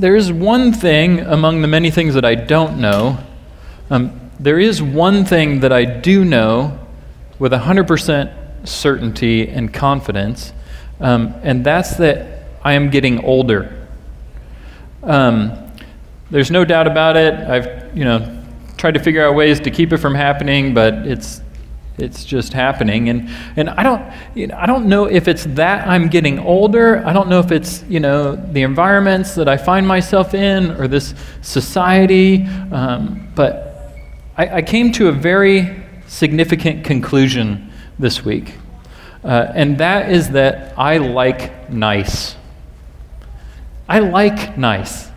there is one thing among the many things that I don't know. Um, there is one thing that I do know with 100% certainty and confidence, um, and that's that I am getting older. Um, there's no doubt about it. I've, you know, tried to figure out ways to keep it from happening, but it's it's just happening. And and I don't you know, I don't know if it's that I'm getting older. I don't know if it's you know the environments that I find myself in or this society. Um, but I, I, came to a very significant conclusion this week. Uh, and that is that I like nice. I like nice.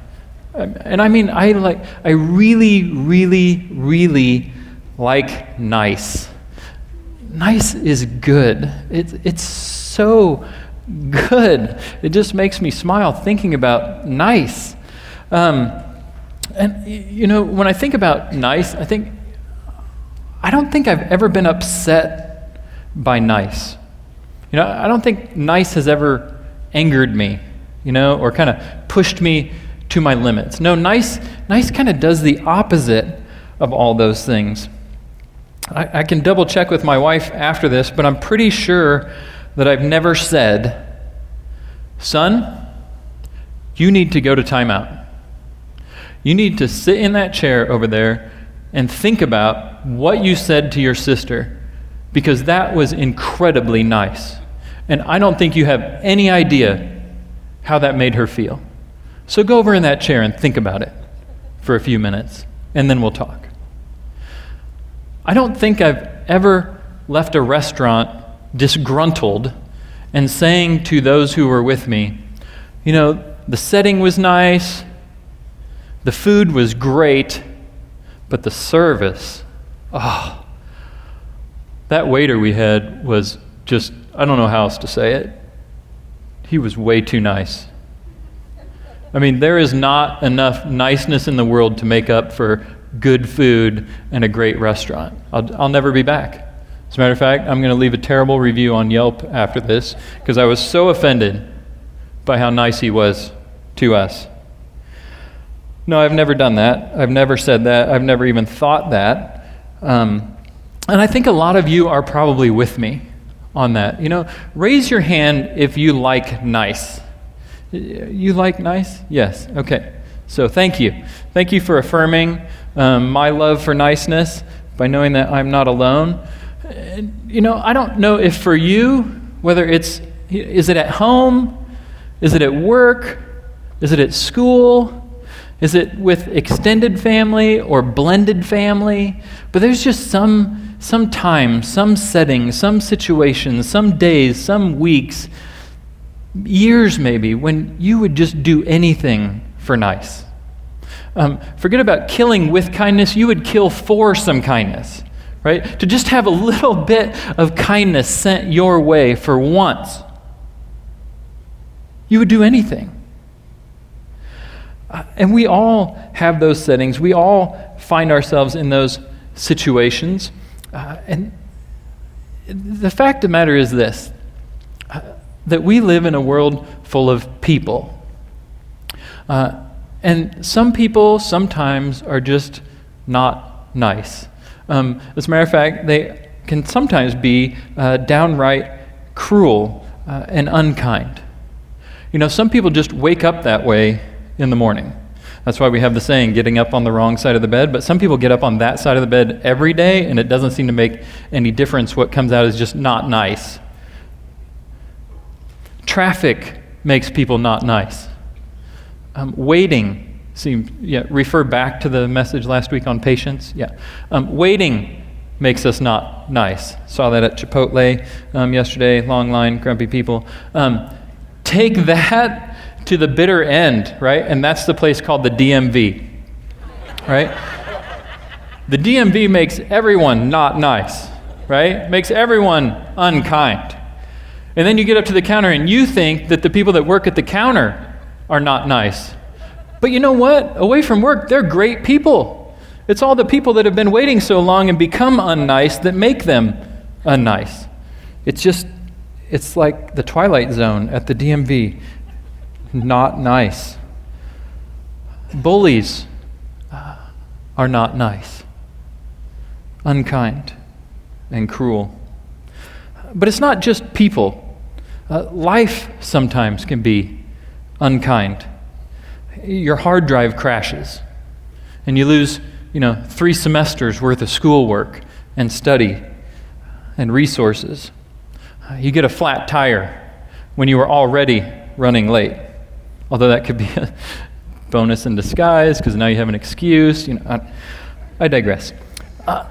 And I mean I like I really really really like nice nice is good. It, it's so good. It just makes me smile thinking about nice. Um, and, you know, when I think about nice, I think, I don't think I've ever been upset by nice. You know, I don't think nice has ever angered me, you know, or kind of pushed me to my limits. No, nice, nice kind of does the opposite of all those things. I, I can double check with my wife after this, but I'm pretty sure that I've never said, Son, you need to go to timeout. You need to sit in that chair over there and think about what you said to your sister because that was incredibly nice. And I don't think you have any idea how that made her feel. So go over in that chair and think about it for a few minutes, and then we'll talk. I don't think I've ever left a restaurant disgruntled and saying to those who were with me, you know, the setting was nice, the food was great, but the service, oh, that waiter we had was just, I don't know how else to say it. He was way too nice. I mean, there is not enough niceness in the world to make up for good food, and a great restaurant. I'll, I'll never be back. As a matter of fact, I'm going to leave a terrible review on Yelp after this because I was so offended by how nice he was to us. No, I've never done that. I've never said that. I've never even thought that. Um, and I think a lot of you are probably with me on that. You know, raise your hand if you like nice. You like nice? Yes. Okay. So thank you. Thank you for affirming um, my love for niceness by knowing that I'm not alone. You know, I don't know if for you, whether it's, is it at home? Is it at work? Is it at school? Is it with extended family or blended family? But there's just some, some time, some setting, some situations, some days, some weeks, years maybe, when you would just do anything for nice. Um, forget about killing with kindness, you would kill for some kindness, right? To just have a little bit of kindness sent your way for once, you would do anything. Uh, and we all have those settings, we all find ourselves in those situations. Uh, and the fact of the matter is this uh, that we live in a world full of people. Uh, and some people sometimes are just not nice. Um, as a matter of fact, they can sometimes be uh, downright cruel uh, and unkind. You know, some people just wake up that way in the morning. That's why we have the saying, getting up on the wrong side of the bed. But some people get up on that side of the bed every day, and it doesn't seem to make any difference. What comes out is just not nice. Traffic makes people not nice. Um, waiting yeah, refer back to the message last week on patience. Yeah. Um, waiting makes us not nice. Saw that at Chipotle um, yesterday, long line, grumpy people. Um, take that to the bitter end, right? And that's the place called the DMV, right? the DMV makes everyone not nice, right? Makes everyone unkind. And then you get up to the counter and you think that the people that work at the counter are not nice. But you know what? Away from work, they're great people. It's all the people that have been waiting so long and become unnice that make them unnice. It's just, it's like the Twilight Zone at the DMV. Not nice. bullies uh, are not nice, unkind, and cruel. But it's not just people. Uh, life sometimes can be unkind. Your hard drive crashes, and you lose, you know, three semesters worth of schoolwork and study and resources. You get a flat tire when you were already running late, although that could be a bonus in disguise because now you have an excuse. You know, I, I digress. Uh,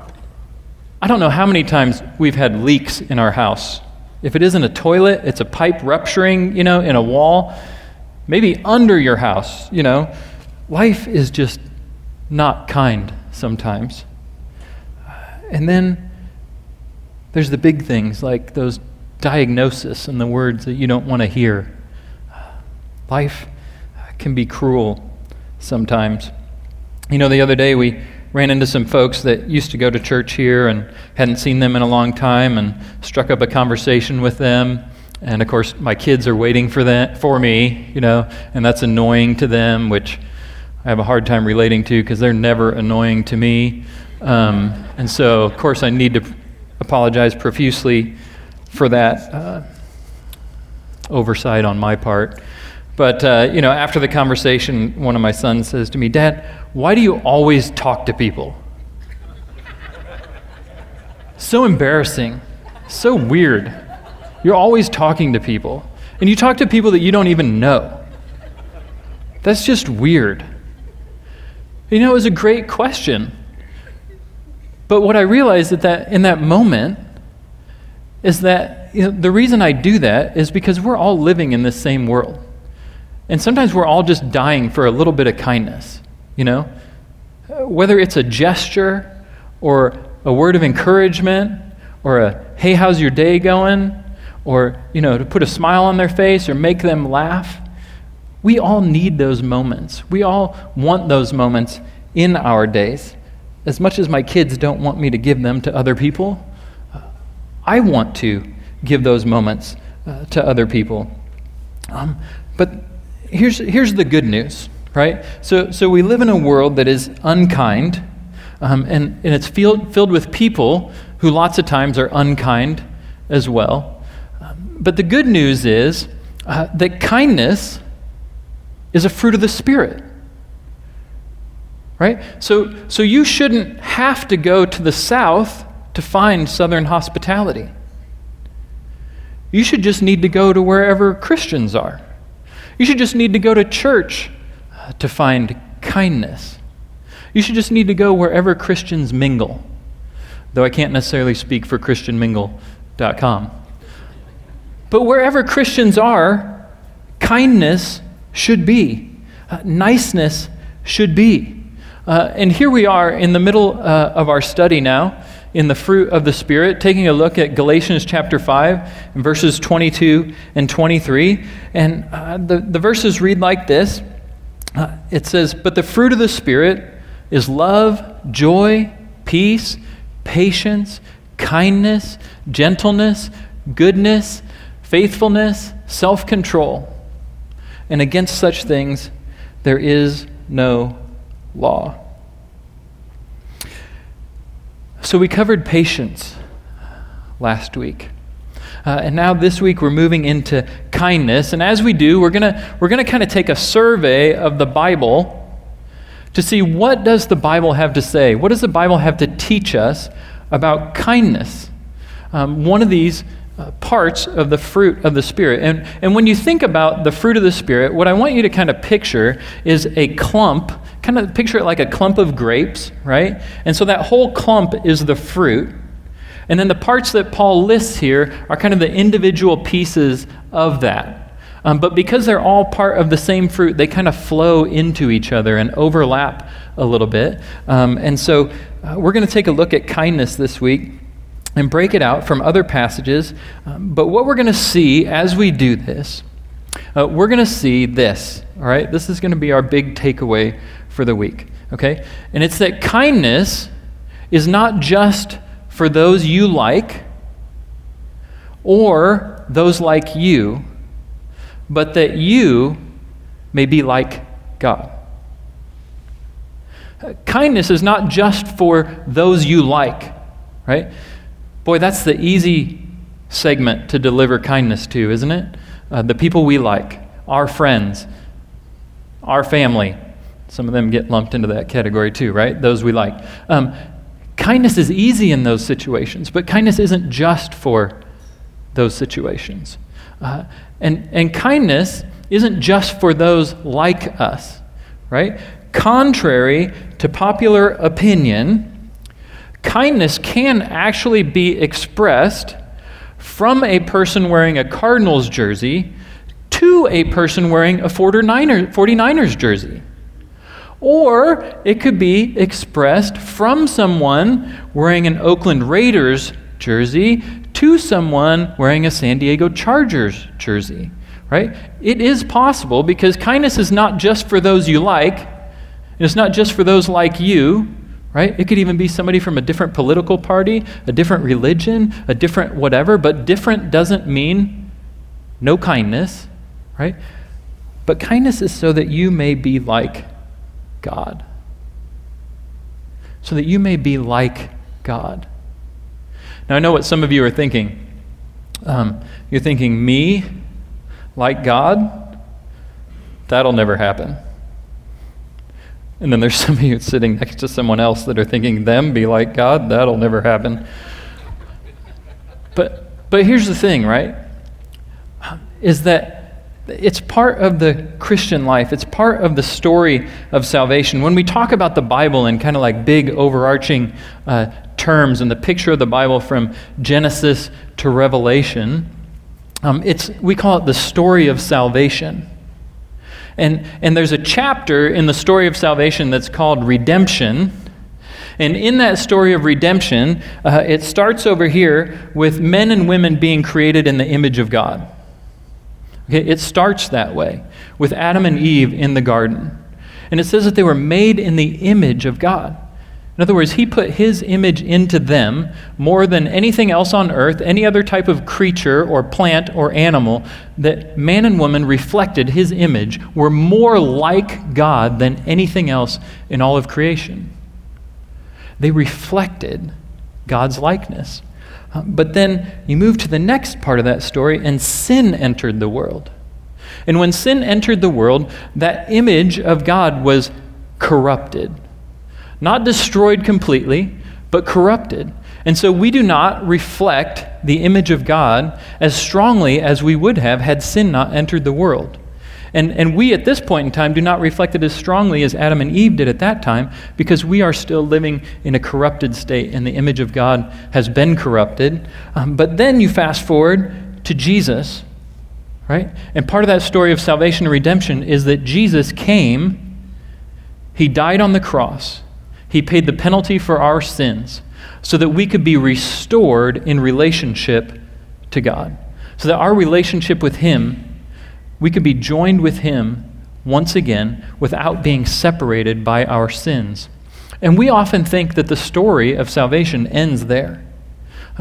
I don't know how many times we've had leaks in our house. If it isn't a toilet, it's a pipe rupturing, you know, in a wall, maybe under your house, you know. Life is just not kind sometimes. Uh, and then there's the big things like those diagnoses and the words that you don't want to hear. Uh, life uh, can be cruel sometimes. You know, the other day we ran into some folks that used to go to church here and hadn't seen them in a long time and struck up a conversation with them. And of course, my kids are waiting for that for me, you know, and that's annoying to them, which I have a hard time relating to because they're never annoying to me. Um, and so, of course, I need to apologize profusely for that uh, oversight on my part. But, uh, you know, after the conversation, one of my sons says to me, Dad, why do you always talk to people? so embarrassing, so weird. You're always talking to people. And you talk to people that you don't even know. That's just weird. You know, it was a great question. But what I realized at that, in that moment is that you know, the reason I do that is because we're all living in this same world. And sometimes we're all just dying for a little bit of kindness, you know? Whether it's a gesture or a word of encouragement or a, hey, how's your day going? Or, you know, to put a smile on their face or make them laugh. We all need those moments. We all want those moments in our days. As much as my kids don't want me to give them to other people, I want to give those moments uh, to other people. Um, but here's, here's the good news, right? So, so we live in a world that is unkind, um, and, and it's filled, filled with people who lots of times are unkind as well. But the good news is uh, that kindness is a fruit of the Spirit. Right? So, so you shouldn't have to go to the south to find Southern hospitality. You should just need to go to wherever Christians are. You should just need to go to church uh, to find kindness. You should just need to go wherever Christians mingle, though I can't necessarily speak for ChristianMingle.com. But wherever Christians are, kindness should be, uh, niceness should be. Uh, and here we are in the middle uh, of our study now in the fruit of the Spirit, taking a look at Galatians chapter 5, verses 22 and 23. And uh, the, the verses read like this uh, It says, But the fruit of the Spirit is love, joy, peace, patience, kindness, gentleness, goodness, faithfulness, self control. And against such things there is no law. So we covered patience last week. Uh, and now this week we're moving into kindness. And as we do, we're going we're going to kind of take a survey of the Bible to see what does the Bible have to say? What does the Bible have to teach us about kindness? Um, one of these uh, parts of the fruit of the Spirit. And, and when you think about the fruit of the Spirit, what I want you to kind of picture is a clump kind of picture it like a clump of grapes, right? And so that whole clump is the fruit. And then the parts that Paul lists here are kind of the individual pieces of that. Um, but because they're all part of the same fruit, they kind of flow into each other and overlap a little bit. Um, and so uh, we're going to take a look at kindness this week and break it out from other passages. Um, but what we're going to see as we do this, uh, we're going to see this, all right? This is going to be our big takeaway for the week, okay? And it's that kindness is not just for those you like or those like you, but that you may be like God. Kindness is not just for those you like, right? Boy, that's the easy segment to deliver kindness to, isn't it? Uh, the people we like, our friends, our family. Some of them get lumped into that category too, right? Those we like. Um, kindness is easy in those situations, but kindness isn't just for those situations. Uh, and, and kindness isn't just for those like us, right? Contrary to popular opinion, kindness can actually be expressed from a person wearing a Cardinals jersey to a person wearing a 49ers jersey. Or it could be expressed from someone wearing an Oakland Raiders jersey to someone wearing a San Diego Chargers jersey, right? It is possible because kindness is not just for those you like, it's not just for those like you, right? It could even be somebody from a different political party, a different religion, a different whatever, but different doesn't mean no kindness, right? But kindness is so that you may be like God. So that you may be like God. Now, I know what some of you are thinking. Um, you're thinking, me, like God? That'll never happen. And then there's some of you sitting next to someone else that are thinking, them be like God? That'll never happen. But, but here's the thing, right? Is that it's part of the Christian life. It's part of the story of salvation. When we talk about the Bible in kind of like big overarching uh, terms and the picture of the Bible from Genesis to Revelation, um, it's, we call it the story of salvation. And, and there's a chapter in the story of salvation that's called redemption. And in that story of redemption, uh, it starts over here with men and women being created in the image of God. Okay, it starts that way with Adam and Eve in the garden. And it says that they were made in the image of God. In other words, he put his image into them more than anything else on earth, any other type of creature or plant or animal, that man and woman reflected his image, were more like God than anything else in all of creation. They reflected God's likeness. Uh, but then you move to the next part of that story, and sin entered the world. And when sin entered the world, that image of God was corrupted. Not destroyed completely, but corrupted. And so we do not reflect the image of God as strongly as we would have had sin not entered the world. And, and we at this point in time do not reflect it as strongly as Adam and Eve did at that time because we are still living in a corrupted state and the image of God has been corrupted. Um, but then you fast forward to Jesus, right? And part of that story of salvation and redemption is that Jesus came, He died on the cross, He paid the penalty for our sins so that we could be restored in relationship to God. So that our relationship with Him we could be joined with Him once again without being separated by our sins. And we often think that the story of salvation ends there,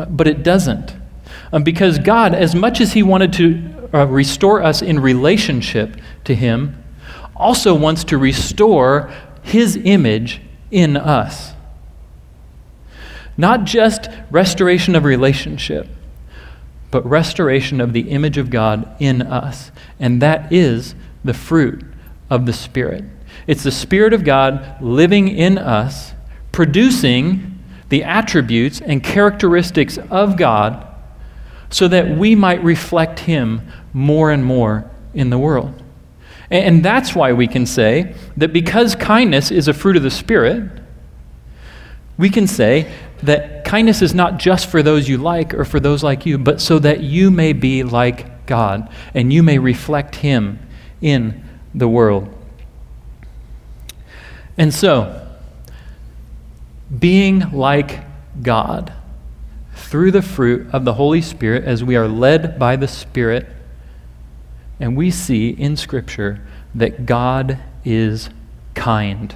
but it doesn't. Um, because God, as much as He wanted to uh, restore us in relationship to Him, also wants to restore His image in us. Not just restoration of relationship, but restoration of the image of God in us. And that is the fruit of the Spirit. It's the Spirit of God living in us, producing the attributes and characteristics of God so that we might reflect Him more and more in the world. And that's why we can say that because kindness is a fruit of the Spirit, we can say that kindness is not just for those you like or for those like you, but so that you may be like God and you may reflect Him in the world. And so, being like God through the fruit of the Holy Spirit as we are led by the Spirit, and we see in Scripture that God is kind.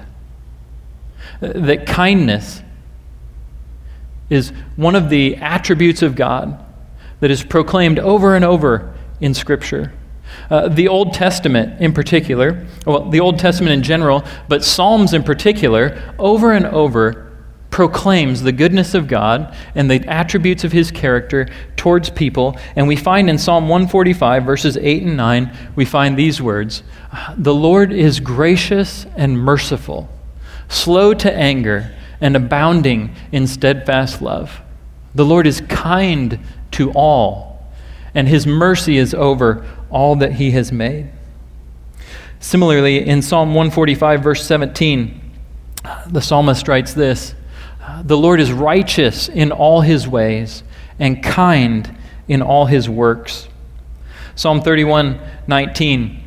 That kindness is one of the attributes of God that is proclaimed over and over in Scripture. Uh, the Old Testament in particular, well, the Old Testament in general, but Psalms in particular, over and over proclaims the goodness of God and the attributes of his character towards people. And we find in Psalm 145, verses 8 and 9, we find these words The Lord is gracious and merciful, slow to anger, and abounding in steadfast love. The Lord is kind to all, and his mercy is over all that he has made. Similarly, in Psalm 145, verse 17, the psalmist writes this The Lord is righteous in all his ways and kind in all his works. Psalm 31, 19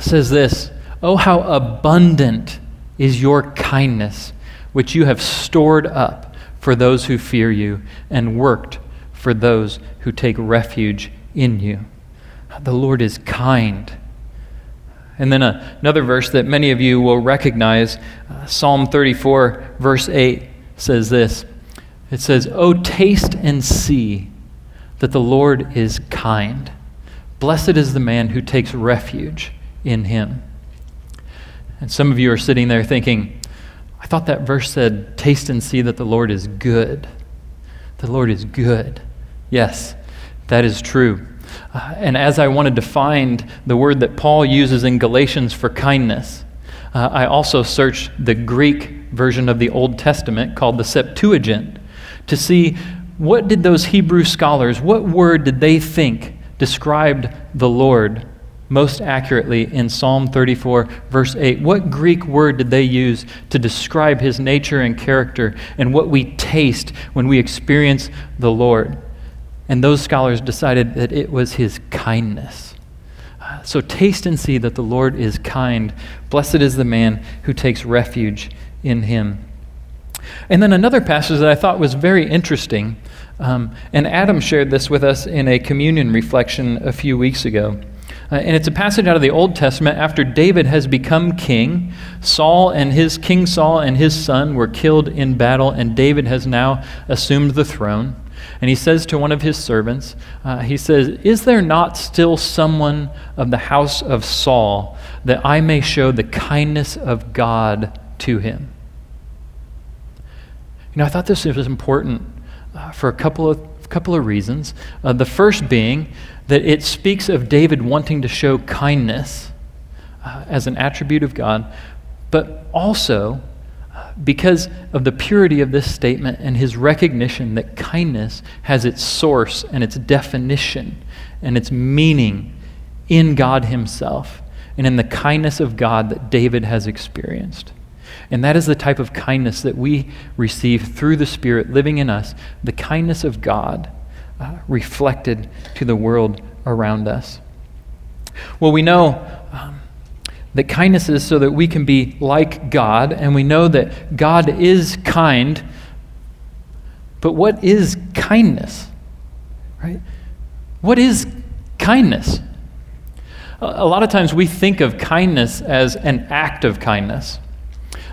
says this Oh, how abundant is your kindness, which you have stored up for those who fear you and worked for those who take refuge in you. The Lord is kind. And then another verse that many of you will recognize, uh, Psalm 34, verse 8, says this It says, Oh, taste and see that the Lord is kind. Blessed is the man who takes refuge in him. And some of you are sitting there thinking, I thought that verse said, Taste and see that the Lord is good. The Lord is good. Yes, that is true. Uh, and as I wanted to find the word that Paul uses in Galatians for kindness, uh, I also searched the Greek version of the Old Testament called the Septuagint to see what did those Hebrew scholars, what word did they think described the Lord most accurately in Psalm 34, verse 8? What Greek word did they use to describe his nature and character and what we taste when we experience the Lord? And those scholars decided that it was his kindness. Uh, so taste and see that the Lord is kind. Blessed is the man who takes refuge in him. And then another passage that I thought was very interesting, um, and Adam shared this with us in a communion reflection a few weeks ago. Uh, and it's a passage out of the Old Testament after David has become king. Saul and his King Saul and his son were killed in battle, and David has now assumed the throne. And he says to one of his servants, uh, he says, Is there not still someone of the house of Saul that I may show the kindness of God to him? You know, I thought this was important uh, for a couple of, couple of reasons. Uh, the first being that it speaks of David wanting to show kindness uh, as an attribute of God, but also because of the purity of this statement and his recognition that kindness has its source and its definition and its meaning in God Himself and in the kindness of God that David has experienced. And that is the type of kindness that we receive through the Spirit living in us, the kindness of God uh, reflected to the world around us. Well, we know um, that kindness is so that we can be like God, and we know that God is kind. But what is kindness? Right? What is kindness? A lot of times we think of kindness as an act of kindness.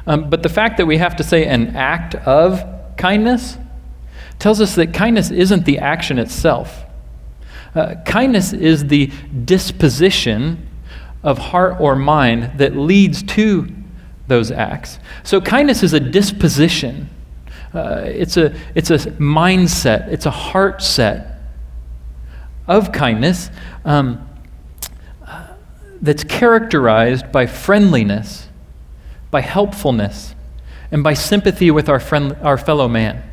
Um, but the fact that we have to say an act of kindness tells us that kindness isn't the action itself. Uh, kindness is the disposition of heart or mind that leads to those acts. So, kindness is a disposition, uh, it's, a, it's a mindset, it's a heart set of kindness um, uh, that's characterized by friendliness, by helpfulness, and by sympathy with our, friend, our fellow man.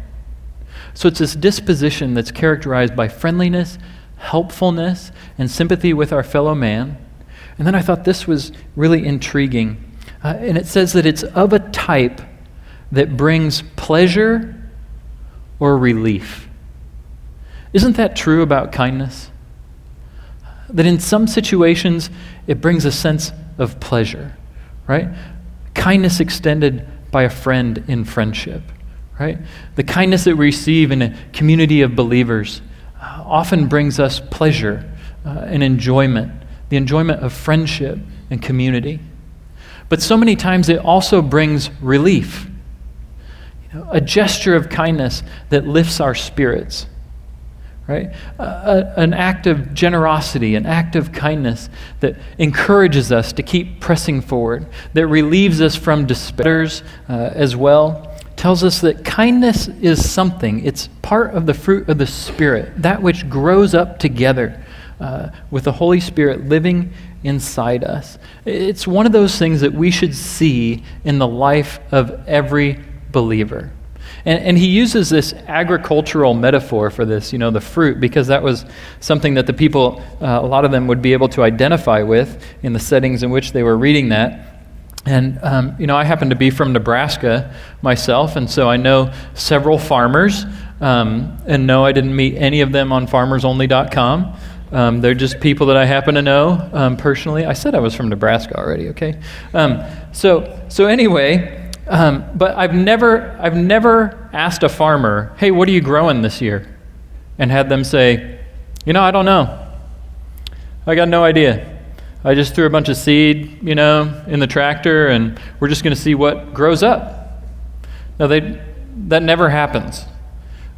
So, it's this disposition that's characterized by friendliness, helpfulness, and sympathy with our fellow man and then I thought this was really intriguing. Uh, and it says that it's of a type that brings pleasure or relief. Isn't that true about kindness? That in some situations it brings a sense of pleasure, right? Kindness extended by a friend in friendship, right? The kindness that we receive in a community of believers uh, often brings us pleasure uh, and enjoyment the enjoyment of friendship and community. But so many times it also brings relief, you know, a gesture of kindness that lifts our spirits, right? An act of generosity, an act of kindness that encourages us to keep pressing forward, that relieves us from despairs uh, as well, tells us that kindness is something, it's part of the fruit of the Spirit, that which grows up together uh, with the Holy Spirit living inside us. It's one of those things that we should see in the life of every believer. And, and, he uses this agricultural metaphor for this, you know, the fruit, because that was something that the people, uh, a lot of them would be able to identify with in the settings in which they were reading that. And, um, you know, I happen to be from Nebraska myself, and so I know several farmers. Um, and no, I didn't meet any of them on farmersonly.com. Um, they're just people that I happen to know um, personally. I said I was from Nebraska already, okay? Um, so, so anyway, um, but I've never, I've never asked a farmer, hey, what are you growing this year? And had them say, you know, I don't know. I got no idea. I just threw a bunch of seed, you know, in the tractor, and we're just going to see what grows up. No, they, that never happens.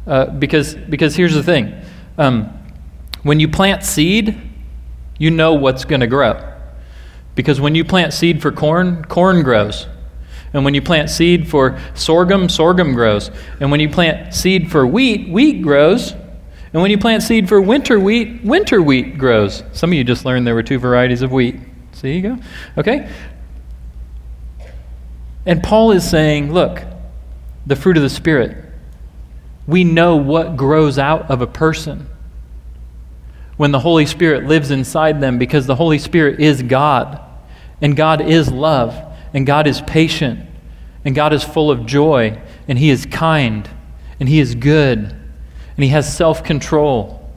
Uh, because, because here's the thing um, when you plant seed, you know what's going to grow. Because when you plant seed for corn, corn grows. And when you plant seed for sorghum, sorghum grows. And when you plant seed for wheat, wheat grows. And when you plant seed for winter wheat, winter wheat grows. Some of you just learned there were two varieties of wheat. See you go. Okay? And Paul is saying, look, the fruit of the Spirit. We know what grows out of a person when the Holy Spirit lives inside them because the Holy Spirit is God. And God is love and God is patient, and God is full of joy, and He is kind, and He is good, and He has self control,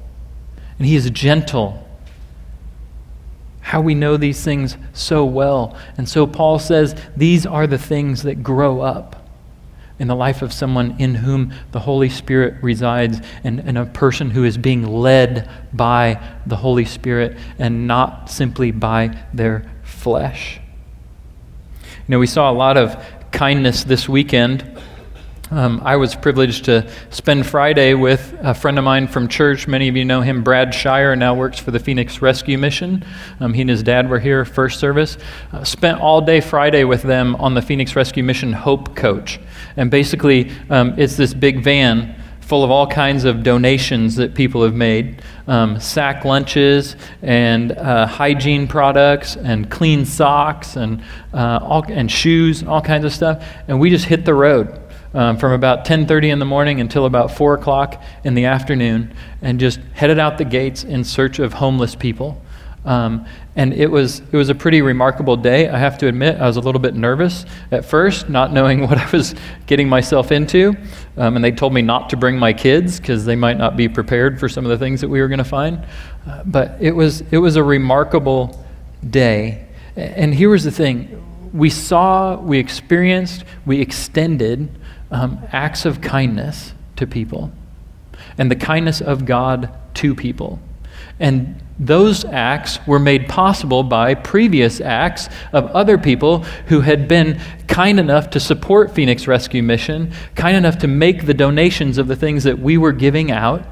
and He is gentle. How we know these things so well. And so Paul says these are the things that grow up in the life of someone in whom the Holy Spirit resides and, and, a person who is being led by the Holy Spirit and not simply by their flesh. You know, we saw a lot of kindness this weekend. Um, I was privileged to spend Friday with a friend of mine from church. Many of you know him, Brad Shire, now works for the Phoenix Rescue Mission. Um, he and his dad were here first service. Uh, spent all day Friday with them on the Phoenix Rescue Mission Hope Coach. And basically, um, it's this big van full of all kinds of donations that people have made um, sack lunches and uh, hygiene products and clean socks and, uh, all, and shoes, all kinds of stuff. And we just hit the road. Um, from about 10.30 in the morning until about 4 o'clock in the afternoon and just headed out the gates in search of homeless people um, and it was, it was a pretty remarkable day. I have to admit, I was a little bit nervous at first, not knowing what I was getting myself into. Um, and they told me not to bring my kids because they might not be prepared for some of the things that we were going to find. Uh, but it was, it was a remarkable day. And here was the thing we saw, we experienced, we extended um, acts of kindness to people, and the kindness of God to people. And those acts were made possible by previous acts of other people who had been kind enough to support Phoenix Rescue Mission, kind enough to make the donations of the things that we were giving out.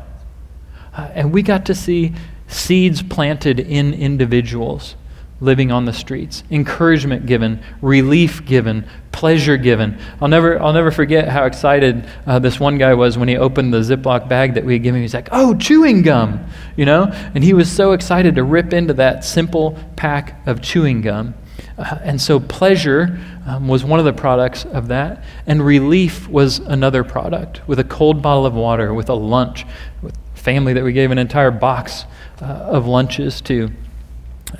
Uh, and we got to see seeds planted in individuals living on the streets, encouragement given, relief given, pleasure given. I'll never, I'll never forget how excited uh, this one guy was when he opened the Ziploc bag that we had given him. He's like, oh, chewing gum, you know? And he was so excited to rip into that simple pack of chewing gum. Uh, and so pleasure um, was one of the products of that, and relief was another product with a cold bottle of water, with a lunch, with family that we gave an entire box uh, of lunches to.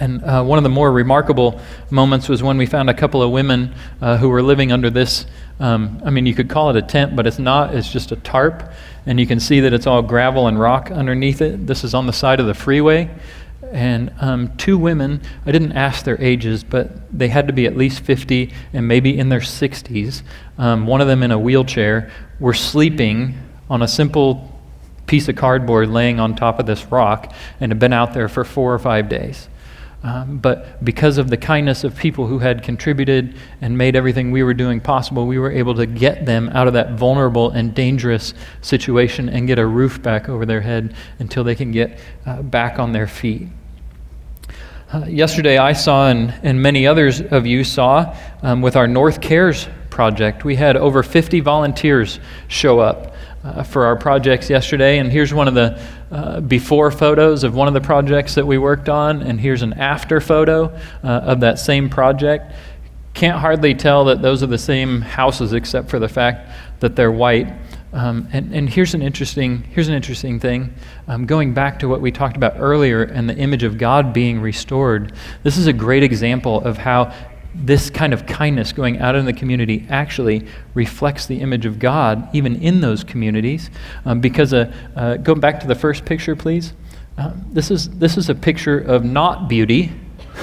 And uh, one of the more remarkable moments was when we found a couple of women uh, who were living under this. Um, I mean, you could call it a tent, but it's not. It's just a tarp. And you can see that it's all gravel and rock underneath it. This is on the side of the freeway. And um, two women, I didn't ask their ages, but they had to be at least 50 and maybe in their 60s. Um, one of them in a wheelchair, were sleeping on a simple piece of cardboard laying on top of this rock and had been out there for four or five days. Um, but because of the kindness of people who had contributed and made everything we were doing possible, we were able to get them out of that vulnerable and dangerous situation and get a roof back over their head until they can get uh, back on their feet. Uh, yesterday, I saw, and, and many others of you saw, um, with our North Cares project, we had over 50 volunteers show up uh, for our projects yesterday. And here's one of the uh, before photos of one of the projects that we worked on, and here's an after photo uh, of that same project. Can't hardly tell that those are the same houses, except for the fact that they're white. Um, and, and here's an interesting here's an interesting thing. Um, going back to what we talked about earlier and the image of God being restored, this is a great example of how this kind of kindness going out in the community actually reflects the image of God, even in those communities. Um, because, uh, uh, going back to the first picture, please. Uh, this, is, this is a picture of not beauty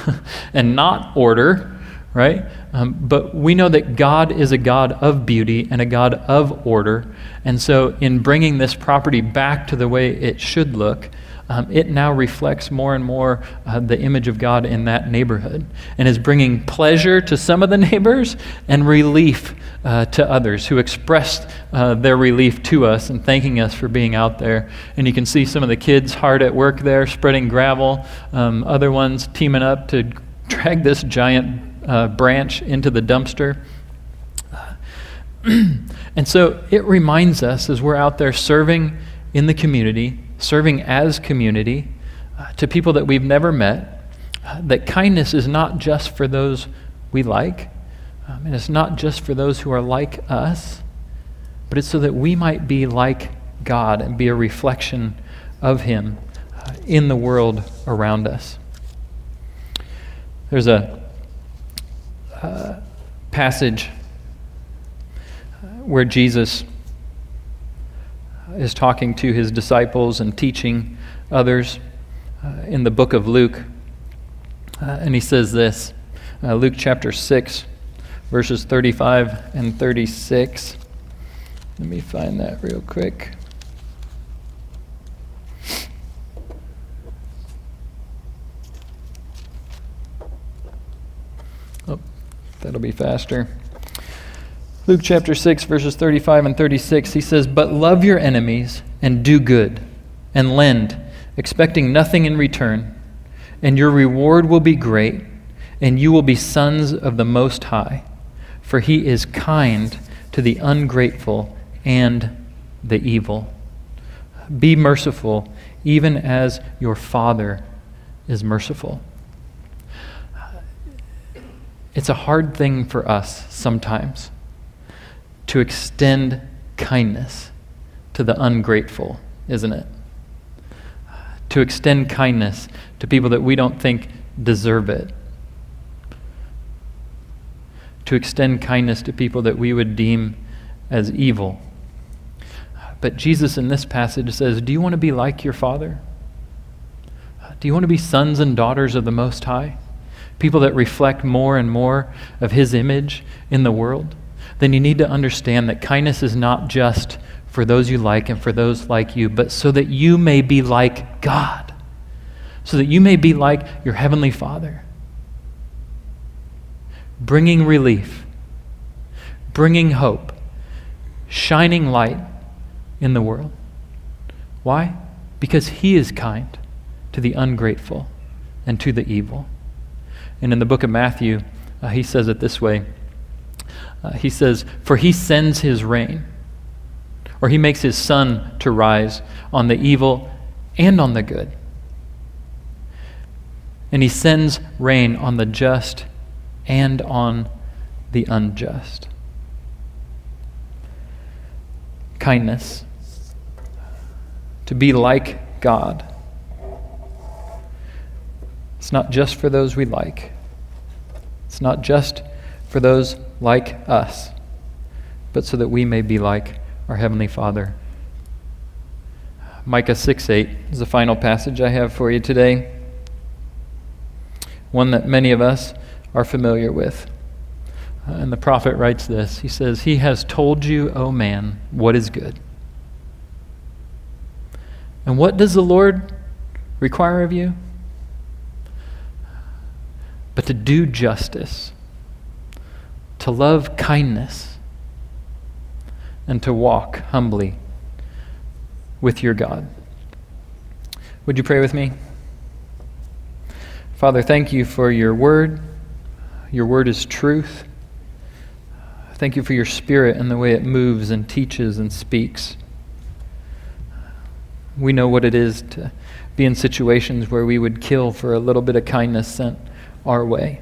and not order, right? Um, but we know that God is a God of beauty and a God of order. And so, in bringing this property back to the way it should look, um, it now reflects more and more uh, the image of God in that neighborhood and is bringing pleasure to some of the neighbors and relief uh, to others who expressed uh, their relief to us and thanking us for being out there. And you can see some of the kids hard at work there, spreading gravel, um, other ones teaming up to drag this giant uh, branch into the dumpster. and so it reminds us as we're out there serving in the community serving as community uh, to people that we've never met, uh, that kindness is not just for those we like, um, and it's not just for those who are like us, but it's so that we might be like God and be a reflection of Him uh, in the world around us. There's a uh, passage uh, where Jesus is talking to his disciples and teaching others uh, in the book of Luke. Uh, and he says this uh, Luke chapter 6, verses 35 and 36. Let me find that real quick. Oh, that'll be faster. Luke chapter 6, verses 35 and 36, he says, But love your enemies and do good and lend, expecting nothing in return, and your reward will be great, and you will be sons of the Most High, for he is kind to the ungrateful and the evil. Be merciful, even as your Father is merciful. It's a hard thing for us sometimes to extend kindness to the ungrateful, isn't it? To extend kindness to people that we don't think deserve it. To extend kindness to people that we would deem as evil. But Jesus in this passage says, Do you want to be like your Father? Do you want to be sons and daughters of the Most High? People that reflect more and more of His image in the world? Then you need to understand that kindness is not just for those you like and for those like you, but so that you may be like God, so that you may be like your Heavenly Father, bringing relief, bringing hope, shining light in the world. Why? Because He is kind to the ungrateful and to the evil. And in the book of Matthew, uh, he says it this way. Uh, he says, For he sends his rain, or he makes his sun to rise on the evil and on the good. And he sends rain on the just and on the unjust. Kindness. To be like God. It's not just for those we like. It's not just for those like us, but so that we may be like our Heavenly Father. Micah 6 8 is the final passage I have for you today. One that many of us are familiar with. Uh, and the prophet writes this He says, He has told you, O man, what is good. And what does the Lord require of you? but to do justice, to love kindness, and to walk humbly with your God. Would you pray with me? Father, thank you for your word. Your word is truth. Thank you for your spirit and the way it moves and teaches and speaks. We know what it is to be in situations where we would kill for a little bit of kindness sent our way.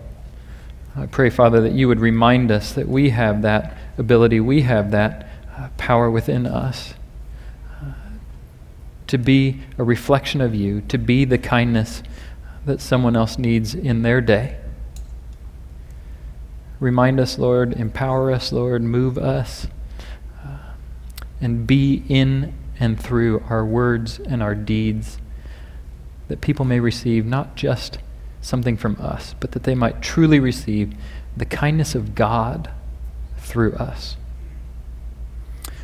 I pray, Father, that you would remind us that we have that ability, we have that uh, power within us uh, to be a reflection of you, to be the kindness that someone else needs in their day. Remind us, Lord, empower us, Lord, move us, uh, and be in and through our words and our deeds that people may receive not just something from us, but that they might truly receive the kindness of God through us.